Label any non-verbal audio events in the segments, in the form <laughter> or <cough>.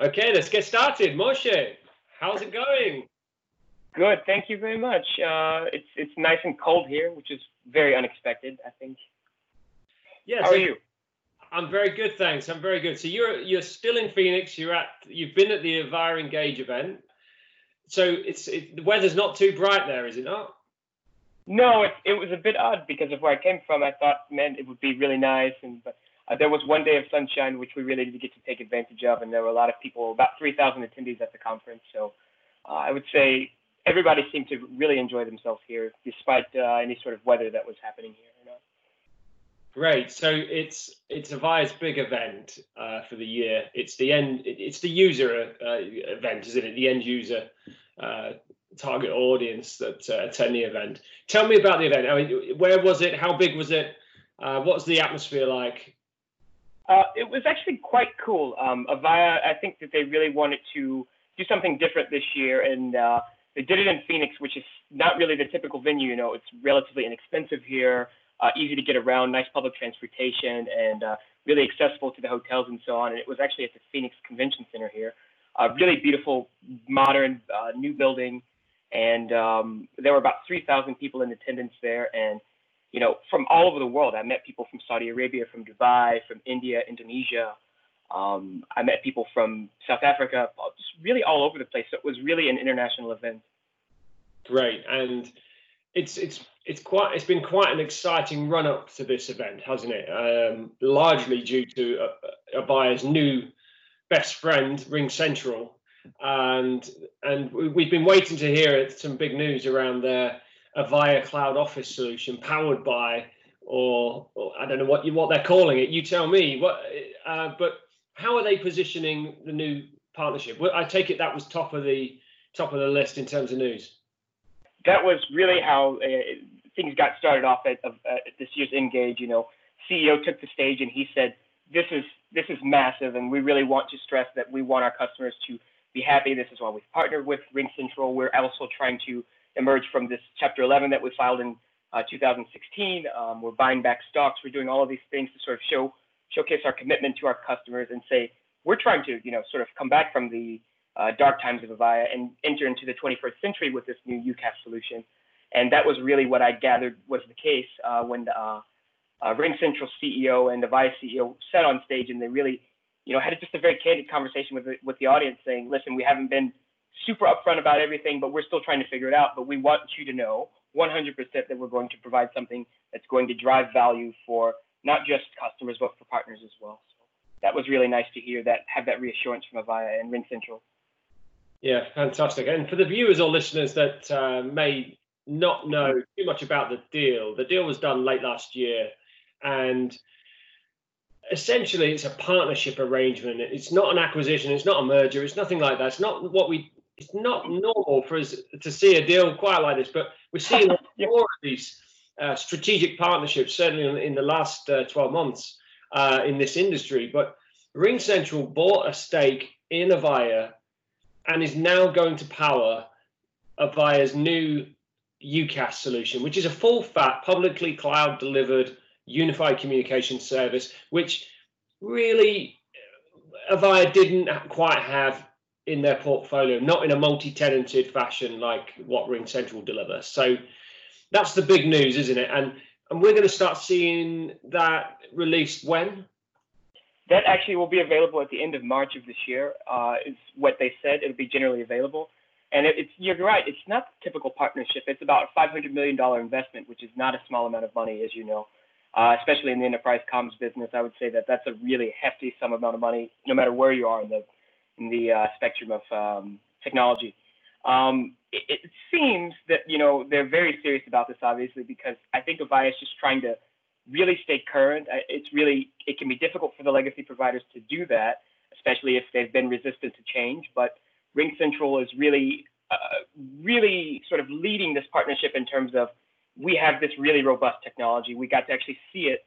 Okay, let's get started. Moshe, how's it going? Good, thank you very much. Uh, it's it's nice and cold here, which is very unexpected, I think. Yeah. How so are you? I'm very good, thanks. I'm very good. So you're you're still in Phoenix. You're at you've been at the Avaya Engage event. So it's it, the weather's not too bright there, is it not? No, it, it was a bit odd because of where I came from. I thought, man, it would be really nice, and but uh, there was one day of sunshine which we really did get to take advantage of, and there were a lot of people, about 3,000 attendees at the conference. So uh, I would say everybody seemed to really enjoy themselves here, despite uh, any sort of weather that was happening here. You know? Great. So it's it's Avaya's big event uh, for the year. It's the end. It's the user uh, event, isn't it? The end user uh, target audience that attend the event. Tell me about the event. I mean, where was it? How big was it? Uh, what's the atmosphere like? Uh, it was actually quite cool. Um, Avaya, I think that they really wanted to do something different this year, and uh, they did it in Phoenix, which is not really the typical venue. You know, it's relatively inexpensive here, uh, easy to get around, nice public transportation, and uh, really accessible to the hotels and so on. And it was actually at the Phoenix Convention Center here. A really beautiful, modern, uh, new building, and um, there were about 3,000 people in attendance there, and you know, from all over the world. I met people from Saudi Arabia, from Dubai, from India, Indonesia. Um, I met people from South Africa, just really all over the place. So it was really an international event. Great, and it's it's it's quite it's been quite an exciting run up to this event, hasn't it? Um, largely due to uh, Avaya's new best friend, RingCentral, and and we've been waiting to hear some big news around their Avaya Cloud Office solution powered by, or, or I don't know what you, what they're calling it. You tell me. What, uh, but how are they positioning the new partnership? Well, I take it that was top of the top of the list in terms of news. That was really how uh, things got started off at, uh, at this year's Engage. You know, CEO took the stage and he said, "This is this is massive, and we really want to stress that we want our customers to be happy. This is why we've partnered with RingCentral. We're also trying to emerge from this Chapter 11 that we filed in uh, 2016. Um, we're buying back stocks. We're doing all of these things to sort of show showcase our commitment to our customers and say we're trying to, you know, sort of come back from the uh, dark times of Avaya and enter into the 21st century with this new UCaaS solution. And that was really what I gathered was the case uh, when the uh, uh, RingCentral CEO and Avaya CEO sat on stage and they really, you know, had just a very candid conversation with the, with the audience, saying, "Listen, we haven't been super upfront about everything, but we're still trying to figure it out. But we want you to know 100% that we're going to provide something that's going to drive value for not just customers, but for partners as well. So that was really nice to hear that, have that reassurance from Avaya and RingCentral. Yeah, fantastic. And for the viewers or listeners that uh, may not know too much about the deal, the deal was done late last year. And essentially it's a partnership arrangement. It's not an acquisition. It's not a merger. It's nothing like that. It's not what we it's not normal for us to see a deal quite like this, but we're seeing <laughs> more of these uh, strategic partnerships, certainly in, in the last uh, 12 months uh, in this industry. But RingCentral bought a stake in Avaya and is now going to power Avaya's new UCaaS solution, which is a full fat, publicly cloud delivered unified communication service, which really Avaya didn't quite have in their portfolio, not in a multi-tenanted fashion like what Ring RingCentral delivers. So that's the big news, isn't it? And and we're going to start seeing that released when? That actually will be available at the end of March of this year. Uh, is what they said. It'll be generally available. And it, it's you're right. It's not typical partnership. It's about a 500 million dollar investment, which is not a small amount of money, as you know. Uh, especially in the enterprise comms business, I would say that that's a really hefty sum amount of money, no matter where you are in the in the uh, spectrum of um, technology. Um, it, it, seems that you know they're very serious about this, obviously, because I think Avaya is just trying to really stay current. It's really it can be difficult for the legacy providers to do that, especially if they've been resistant to change. But RingCentral is really, uh, really sort of leading this partnership in terms of we have this really robust technology. We got to actually see it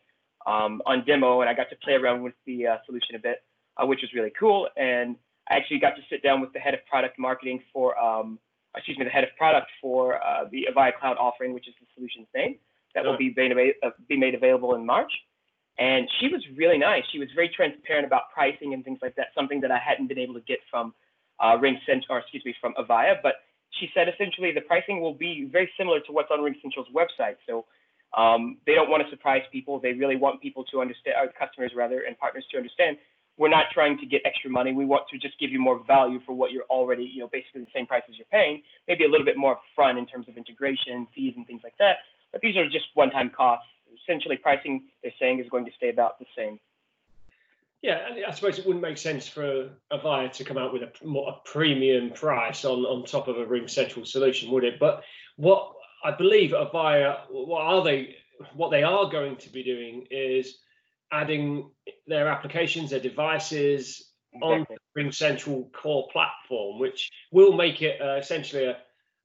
um, on demo, and I got to play around with the uh, solution a bit, uh, which was really cool. And I actually got to sit down with the head of product marketing for, um, excuse me, the head of product for uh, the Avaya Cloud offering, which is the solution's name that will be made, uh, be made available in March. And she was really nice. She was very transparent about pricing and things like that, something that I hadn't been able to get from uh, Ring Central, or excuse me, from Avaya. But she said essentially the pricing will be very similar to what's on Ring Central's website. So um, they don't want to surprise people. They really want people to understand, our customers rather, and partners to understand. We're not trying to get extra money. We want to just give you more value for what you're already, you know, basically the same price as you're paying. Maybe a little bit more upfront in terms of integration, fees, and things like that. But these are just one-time costs. Essentially, pricing they're saying is going to stay about the same. Yeah, I suppose it wouldn't make sense for Avaya to come out with a, a premium price on, on top of a Ring Central solution, would it? But what I believe Avaya, what are they? What they are going to be doing is adding their applications, their devices exactly. on the Ring Central core platform, which will make it uh, essentially a,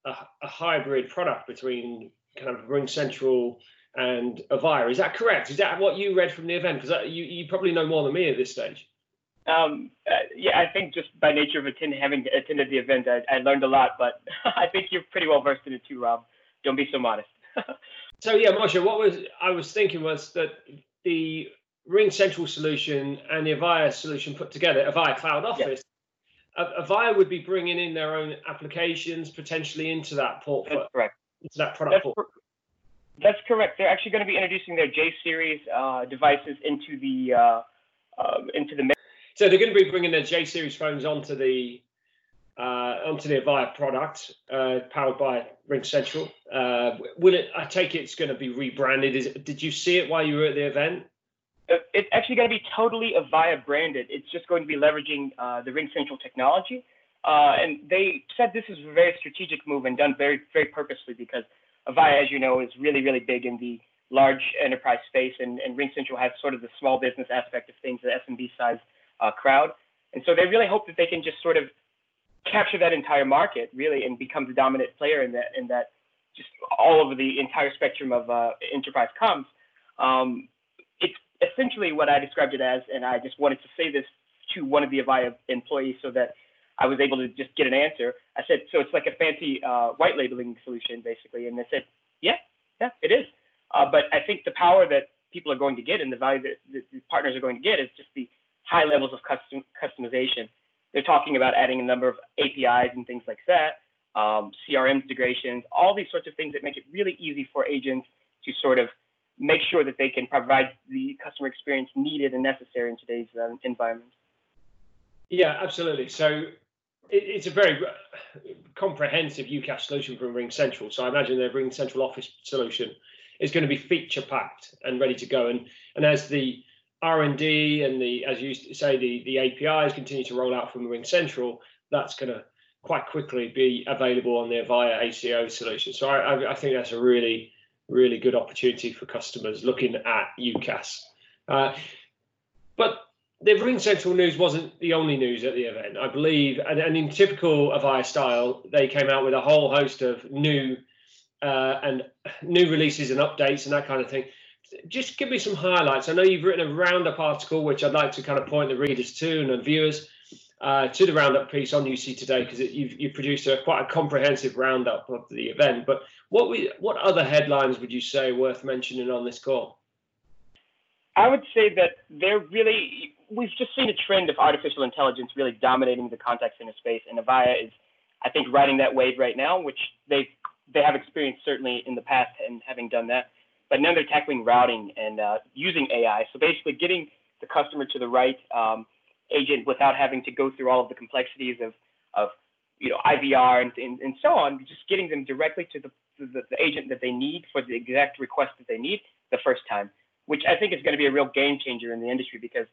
a, a hybrid product between kind of Ring Central and Avaya. Is that correct? Is that what you read from the event? Because you, you probably know more than me at this stage. Um, uh, yeah, I think just by nature of attend, having attended the event, I, I learned a lot. But <laughs> I think you're pretty well versed in it too, Rob. Don't be so modest. <laughs> so yeah, Moshe, what was I was thinking was that the Ring Central solution and the Avaya solution put together, Avaya Cloud Office, yeah. Avaya would be bringing in their own applications potentially into that portfolio. That's correct. Into that product. That's, that's correct. They're actually going to be introducing their J series uh, devices into the uh, uh, into the. So they're going to be bringing their J series phones onto the uh, onto the Avaya product, uh, powered by Ring Central. Uh, will it? I take it it's going to be rebranded. Is it, did you see it while you were at the event? It's actually going to be totally Avaya branded. It's just going to be leveraging the Ring Central technology. and they said this is a very strategic move and done very, very purposely because Avaya, as you know, is really, really big in the large enterprise space, and, and RingCentral has sort of the small business aspect of things, the SMB size uh, crowd. And so they really hope that they can just sort of capture that entire market, really, and become the dominant player in that, in that just all over the entire spectrum of uh, enterprise comms. Um, essentially what I described it as, and I just wanted to say this to one of the Avaya employees so that I was able to just get an answer. I said, so it's like a fancy uh, white labeling solution, basically. And they said, yeah, yeah, it is. Uh, but I think the power that people are going to get and the value that the partners are going to get is just the high levels of custom customization. They're talking about adding a number of APIs and things like that, um, CRM integrations, all these sorts of things that make it really easy for agents to sort of make sure that they can provide the customer experience needed and necessary in today's uh, environment. Yeah, absolutely. So it, it's a very comprehensive UCaaS solution from Ring Central. So I imagine their Ring Central Office solution is going to be feature packed and ready to go. And and as the R and D and the as you say the the APIs continue to roll out from Ring Central, that's going to quite quickly be available on their via ACO solution. So I, I think that's a really really good opportunity for customers looking at UCaaS. Uh, but the Ring Central news wasn't the only news at the event. I believe, and, and in typical Avaya style, they came out with a whole host of new uh, and new releases and updates and that kind of thing. Just give me some highlights. I know you've written a roundup article, which I'd like to kind of point the readers to and the viewers uh, to the roundup piece on UC today because you've, you've produced a quite a comprehensive roundup of the event. But what we, what other headlines would you say worth mentioning on this call? I would say that they're really we've just seen a trend of artificial intelligence really dominating the contact center space, and Avaya is, I think, riding that wave right now, which they they have experienced certainly in the past and having done that. But now they're tackling routing and uh, using AI. So basically, getting the customer to the right um, agent without having to go through all of the complexities of of you know IVR and, and, and so on, just getting them directly to the, the, the agent that they need for the exact request that they need the first time, which I think is going to be a real game changer in the industry because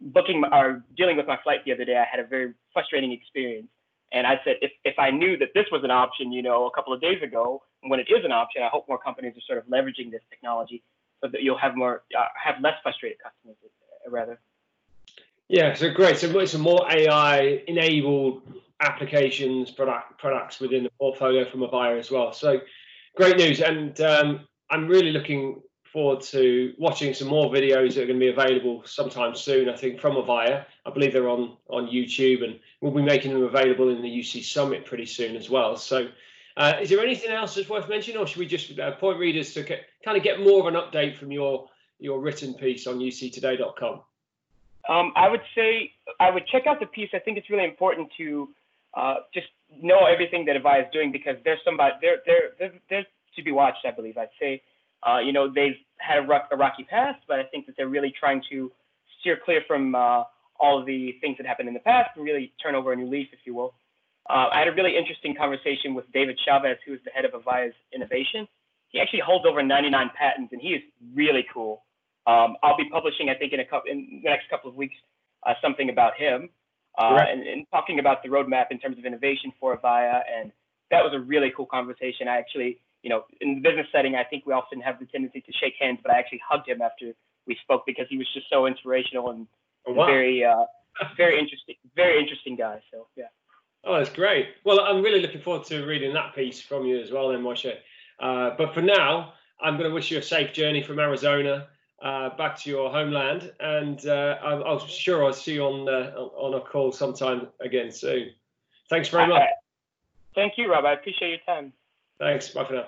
booking or dealing with my flight the other day, I had a very frustrating experience. And I said, if, if I knew that this was an option, you know, a couple of days ago, when it is an option, I hope more companies are sort of leveraging this technology so that you'll have more, uh, have less frustrated customers, uh, rather. Yeah, so great. So some more AI enabled applications, product products within the portfolio from Avaya as well. So great news. And um, I'm really looking forward to watching some more videos that are going to be available sometime soon. I think from Avaya. I believe they're on on YouTube, and we'll be making them available in the UC Summit pretty soon as well. So, uh, is there anything else that's worth mentioning, or should we just uh, point readers to kind of get more of an update from your your written piece on uctoday.com? Um, I would say I would check out the piece. I think it's really important to uh, just know everything that Avaya is doing because there's somebody they're they're they're, they're to be watched. I believe I'd say uh, you know they've had a, rock, a, rocky past, but I think that they're really trying to steer clear from uh, all the things that happened in the past and really turn over a new leaf, if you will. Uh, I had a really interesting conversation with David Chavez, who is the head of Avaya's innovation. He actually holds over 99 patents, and he is really cool. Um, I'll be publishing, I think, in a couple in the next couple of weeks, uh, something about him uh, right. and, and, talking about the roadmap in terms of innovation for Avaya. And that was a really cool conversation. I actually, you know, in the business setting, I think we often have the tendency to shake hands, but I actually hugged him after we spoke because he was just so inspirational and, oh, wow. very, uh, <laughs> very interesting, very interesting guy. So yeah. Oh, that's great. Well, I'm really looking forward to reading that piece from you as well, then, Moshe. Uh, but for now, I'm going to wish you a safe journey from Arizona uh, back to your homeland, and uh, I'm, I'm, sure I'll see you on uh, on a call sometime again soon. Thanks very much. Thank you, Rob. I appreciate your time. Thanks. Bye for now.